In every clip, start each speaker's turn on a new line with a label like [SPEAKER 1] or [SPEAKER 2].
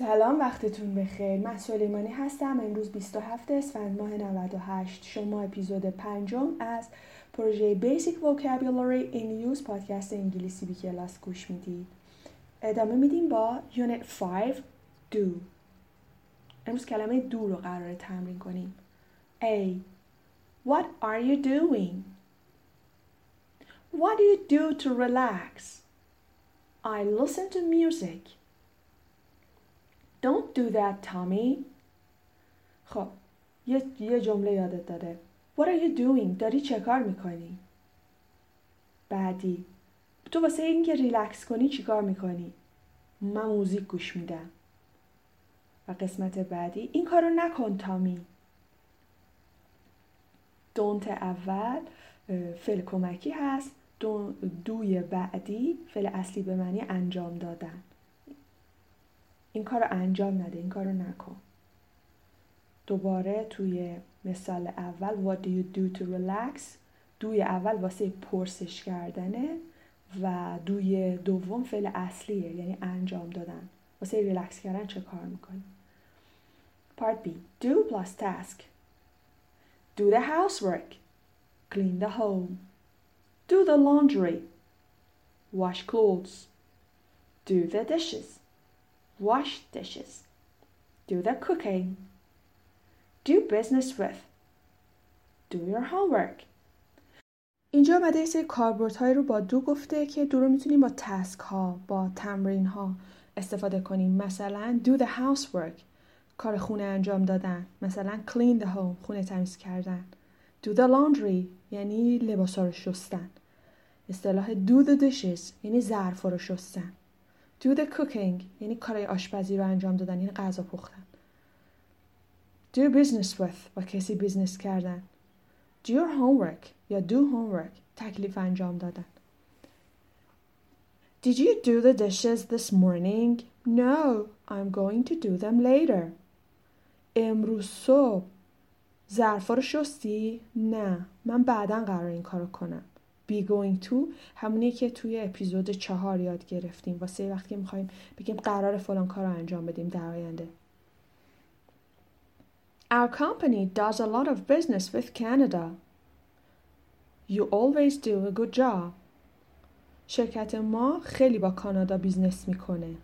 [SPEAKER 1] سلام وقتتون بخیر. من سلیمانی هستم. امروز 27 اسفند ماه 98 شما اپیزود پنجم از پروژه Basic Vocabulary in Use پادکست انگلیسی بی کلاس گوش می‌دید. ادامه میدیم با Unit 5 Do. امروز کلمه دو رو قرار تمرین کنیم. A. What are you doing? What do you do to relax? I listen to music. Don't do that, Tommy. خب یه, یه جمله یادت داره. What are you doing? داری چه کار می‌کنی؟ بعدی تو واسه اینکه ریلکس کنی چیکار می‌کنی؟ من موزیک گوش میدم. و قسمت بعدی این کارو نکن تامی. دونت اول فعل کمکی هست دو دوی بعدی فعل اصلی به معنی انجام دادن این کار رو انجام نده این کار رو نکن. دوباره توی مثال اول what do you do to relax دوی اول واسه پرسش کردنه و دوی دوم فعل اصلیه یعنی انجام دادن. واسه ریلکس کردن چه کار می‌کنی؟ Part B do plus task. Do the housework. Clean the home. Do the laundry. Wash clothes. Do the dishes. Wash dishes, do the cooking, do business with, do your homework. اینجا آمده یه سری کاربردهایی رو با دو گفته که دو رو می‌تونیم با تسک ها با تمرین ها استفاده کنیم. مثلا do the housework. کار خونه انجام دادن. مثلا clean the home خونه تمیز کردن. Do the laundry یعنی لباس رو شستن. اصطلاح do the dishes یعنی ظرف رو شستن. Do the cooking یعنی کارهای آشپزی رو انجام دادن یعنی غذا پختن do business with با کسی بیزنس کردن do your homework یا do homework تکلیف انجام دادن Did you do the dishes this morning? No, I'm going to do them later. امروز صبح ظرفا رو شستی؟ نه من بعدا قرار این کارو کنم be going to همونی که توی اپیزود چهار یاد گرفتیم واسه وقتی می‌خوایم بگیم قرار فلان کار رو انجام بدیم در آینده Our company does a lot of business with Canada. You always do a good job. شرکت ما خیلی با کانادا بیزنس می‌کنه.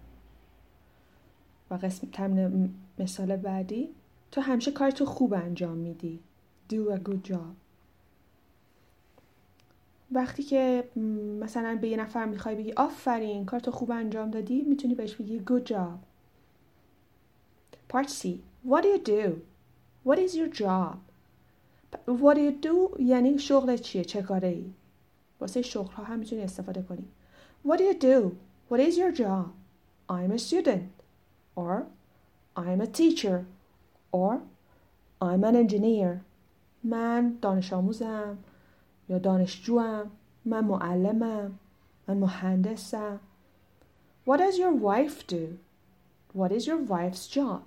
[SPEAKER 1] و قسم تمن مثال بعدی تو همیشه کار تو خوب انجام میدی. Do a good job. وقتی که مثلا به یه نفر می‌خوای بگی آفرین کار تو خوب انجام دادی می‌تونی بهش بگی good job Part C What do you do? What is your job? What do you do یعنی شغل چیه؟ چه کاره ای؟ واسه شغل ها هم می‌تونی استفاده کنی What do you do? What is your job? I'm a student or I'm a teacher or I'm an engineer من دانش آموزم یا دانشجوم من معلمم من مهندسم What does your wife do? What is your wife's job?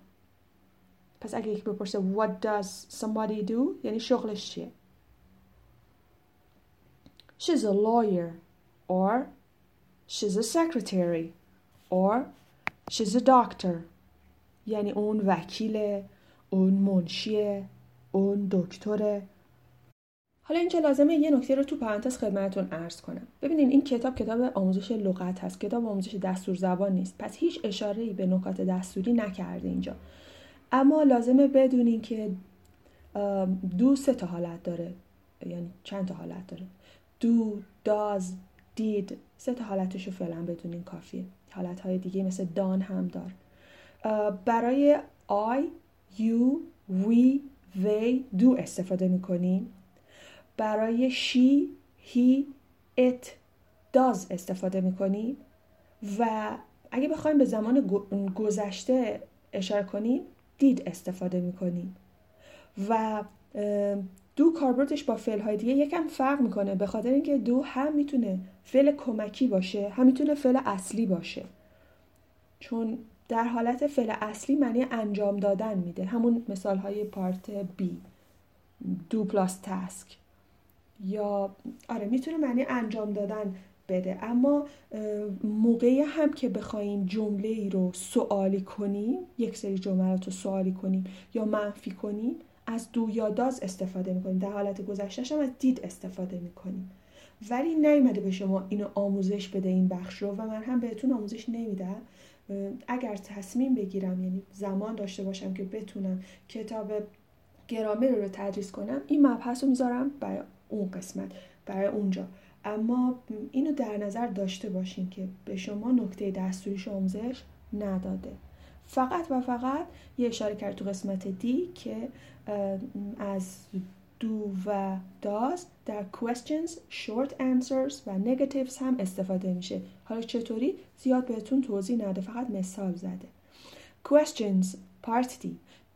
[SPEAKER 1] پس اگه یک بپرسه What does somebody do? یعنی شغلش چیه؟ She's a lawyer or she's a secretary or she's a doctor یعنی اون وکیله اون منشیه اون دکتره حالا اینجا لازمه یه نکته رو تو پرانتز خدمتتون عرض کنم. ببینین این کتاب کتاب آموزش لغت هست. کتاب آموزش دستور زبان نیست. پس هیچ اشاره ای به نکات دستوری نکرده اینجا. اما لازمه بدونین که دو سه تا حالت داره. یعنی چند تا حالت داره؟ دو داز دید. سه تا حالتش رو فعلا بدونین کافیه. حالت های دیگه مثل دان هم دار. برای آی یو وی وی دو استفاده می‌کنیم برای شی هی ات داز استفاده می‌کنیم و اگه بخوایم به زمان گذشته اشاره کنیم دید استفاده می‌کنیم و دو کاربردش با فعل های دیگه یکم فرق می‌کنه به خاطر اینکه دو هم می‌تونه فعل کمکی باشه هم می‌تونه فعل اصلی باشه. چون در حالت فعل اصلی معنی انجام دادن میده. همون مثال های پارت بی دو پلاس تاسک یا آره می‌تونه معنی انجام دادن بده. اما موقعی هم که بخوایم جمله ای رو سوالی کنیم یک سری جملات رو سوالی کنیم یا منفی کنیم از دو یا داز استفاده می‌کنیم. در حالت گذشتهش هم از دید استفاده می‌کنیم. ولی نیومده به شما اینو آموزش بده این بخش رو و من هم بهتون آموزش نمیدم. اگر تصمیم بگیرم یعنی زمان داشته باشم که بتونم کتاب گرامر رو تدریس کنم این مبحث رو می‌ذارم برای اون قسمت برای اونجا. اما اینو در نظر داشته باشین که به شما نکته دستوریش آموزش نداده. فقط و فقط یه اشاره کرد تو قسمت دی که از دو و داز در questions, short answers و negatives هم استفاده میشه. حالا چطوری؟ زیاد بهتون توضیح نده فقط مثال زده. Questions part D.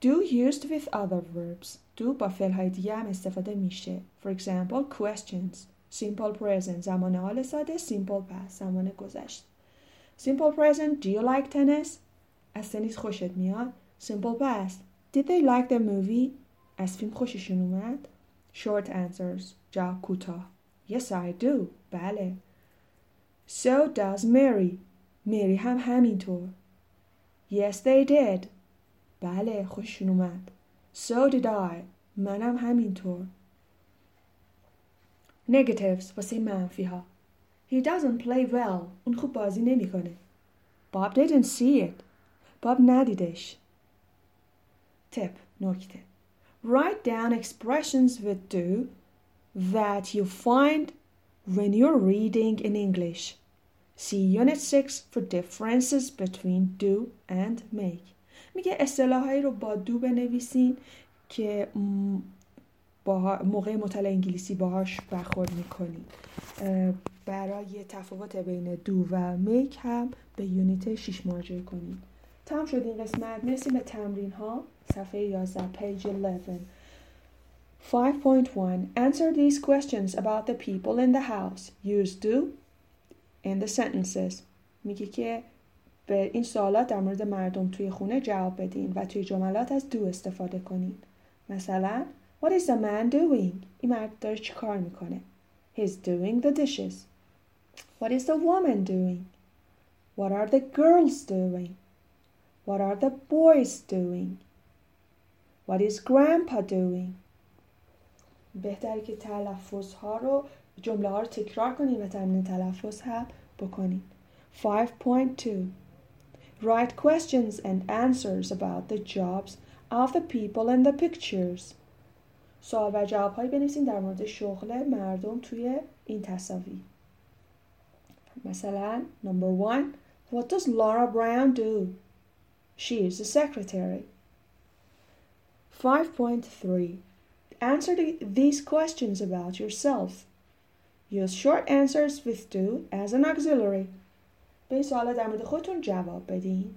[SPEAKER 1] Do used with other verbs. do با های دیگه هم استفاده میشه for example questions simple present زمان حال ساده simple past زمان گذشت simple present do you like tennis از تنیس خوشت میاد simple past did they like the movie از فیلم خوششون اومد short answers جواب کوتاه yes I do بله so does Mary مری هم همینطور yes they did بله خوششون اومد so did I منم همینطور negatives واسه منفی ها he doesn't play well اون خوب بازی نمیکنه Bob didn't see it باب ندیدش tip نکته write down expressions with do that you find when you're reading in English see unit 6 for differences between do and make میگه اصطلاحایی رو با دو بنویسین که با موقع مطالعه انگلیسی باهاش برخورد می‌کنید برای تفاوت بین دو و میک هم به یونیت 6 مراجعه کنید تمام شد این قسمت. مرسیم به تمرین ها صفحه 11 page 11 5.1 Answer these questions about the people in the house. Use do in the sentences. میگه که به این سوالات در مورد مردم توی خونه جواب بدین و توی جملات از دو استفاده کنین. مثلا What is the man doing? این مرد داره چی کار می‌کنه؟ He's doing the dishes. What is the woman doing? What are the girls doing? What are the boys doing? What is grandpa doing? بهتره که تلفظ ها رو جمله ها رو تکرار کنید و تمرین تلفظ هم بکنید. 5.2 Write questions and answers about the jobs of the people in the pictures. سوال و جواب هایی بنویسین در مورد شغل مردم توی این تصاویر. مثلا number one What does Laura Brown do? She is the secretary. 5.3 Answer the, these questions about yourself. Use short answers with do as an auxiliary. به این سوالا در مورد خودتون جواب بدین.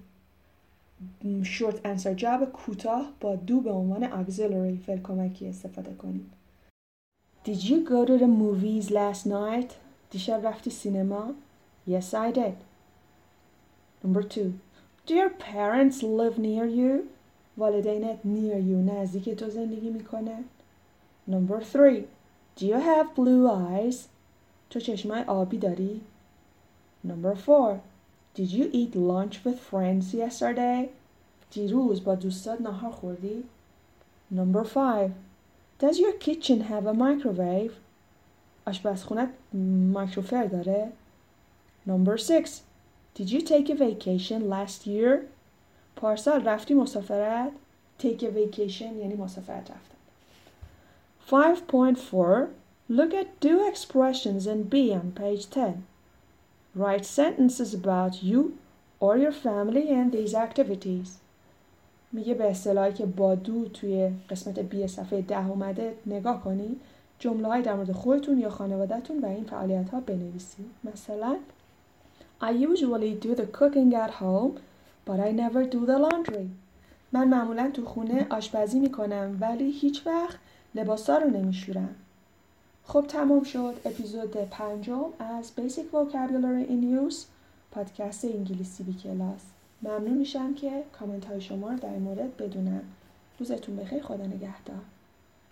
[SPEAKER 1] short answer جواب کوتاه با دو به عنوان auxiliary فعل کمکی استفاده کنید. Did you go to the movies last night? دیشب رفتی سینما؟ Yes, I did. Number two. Do your parents live near you? والدینت near you نزدیک تو زندگی می‌کنه؟ Number three. Do you have blue eyes? تو چشمای آبی داری؟ Number four. Did you eat lunch with friends yesterday? دیروز با دوستات نهار خوردی؟ Number five. Does your kitchen have a microwave? آشپزخونت مایکروفر داره؟ Number six. Did you take a vacation last year? پارسال رفتی مسافرت؟ Take a vacation یعنی مسافرت رفتن. 5.4 Look at do expressions in B on page 10. Write sentences about you or your family and these activities. میگه به اصطلاحی که با دو توی قسمت بی صفحه ده اومده نگاه کنید جمله های در مورد خودتون یا خانوادهتون و این فعالیت ها بنویسید مثلا I usually do the cooking at home but I never do the laundry. من معمولا تو خونه آشپزی می‌کنم ولی هیچ وقت لباسا رو نمیشورم. خب تمام شد اپیزود پنجم از Basic Vocabulary in Use پادکست انگلیسی بی کلاس. ممنون میشم که کامنت های شما رو در مورد بدونم. روزتون بخیر خدا نگهدار.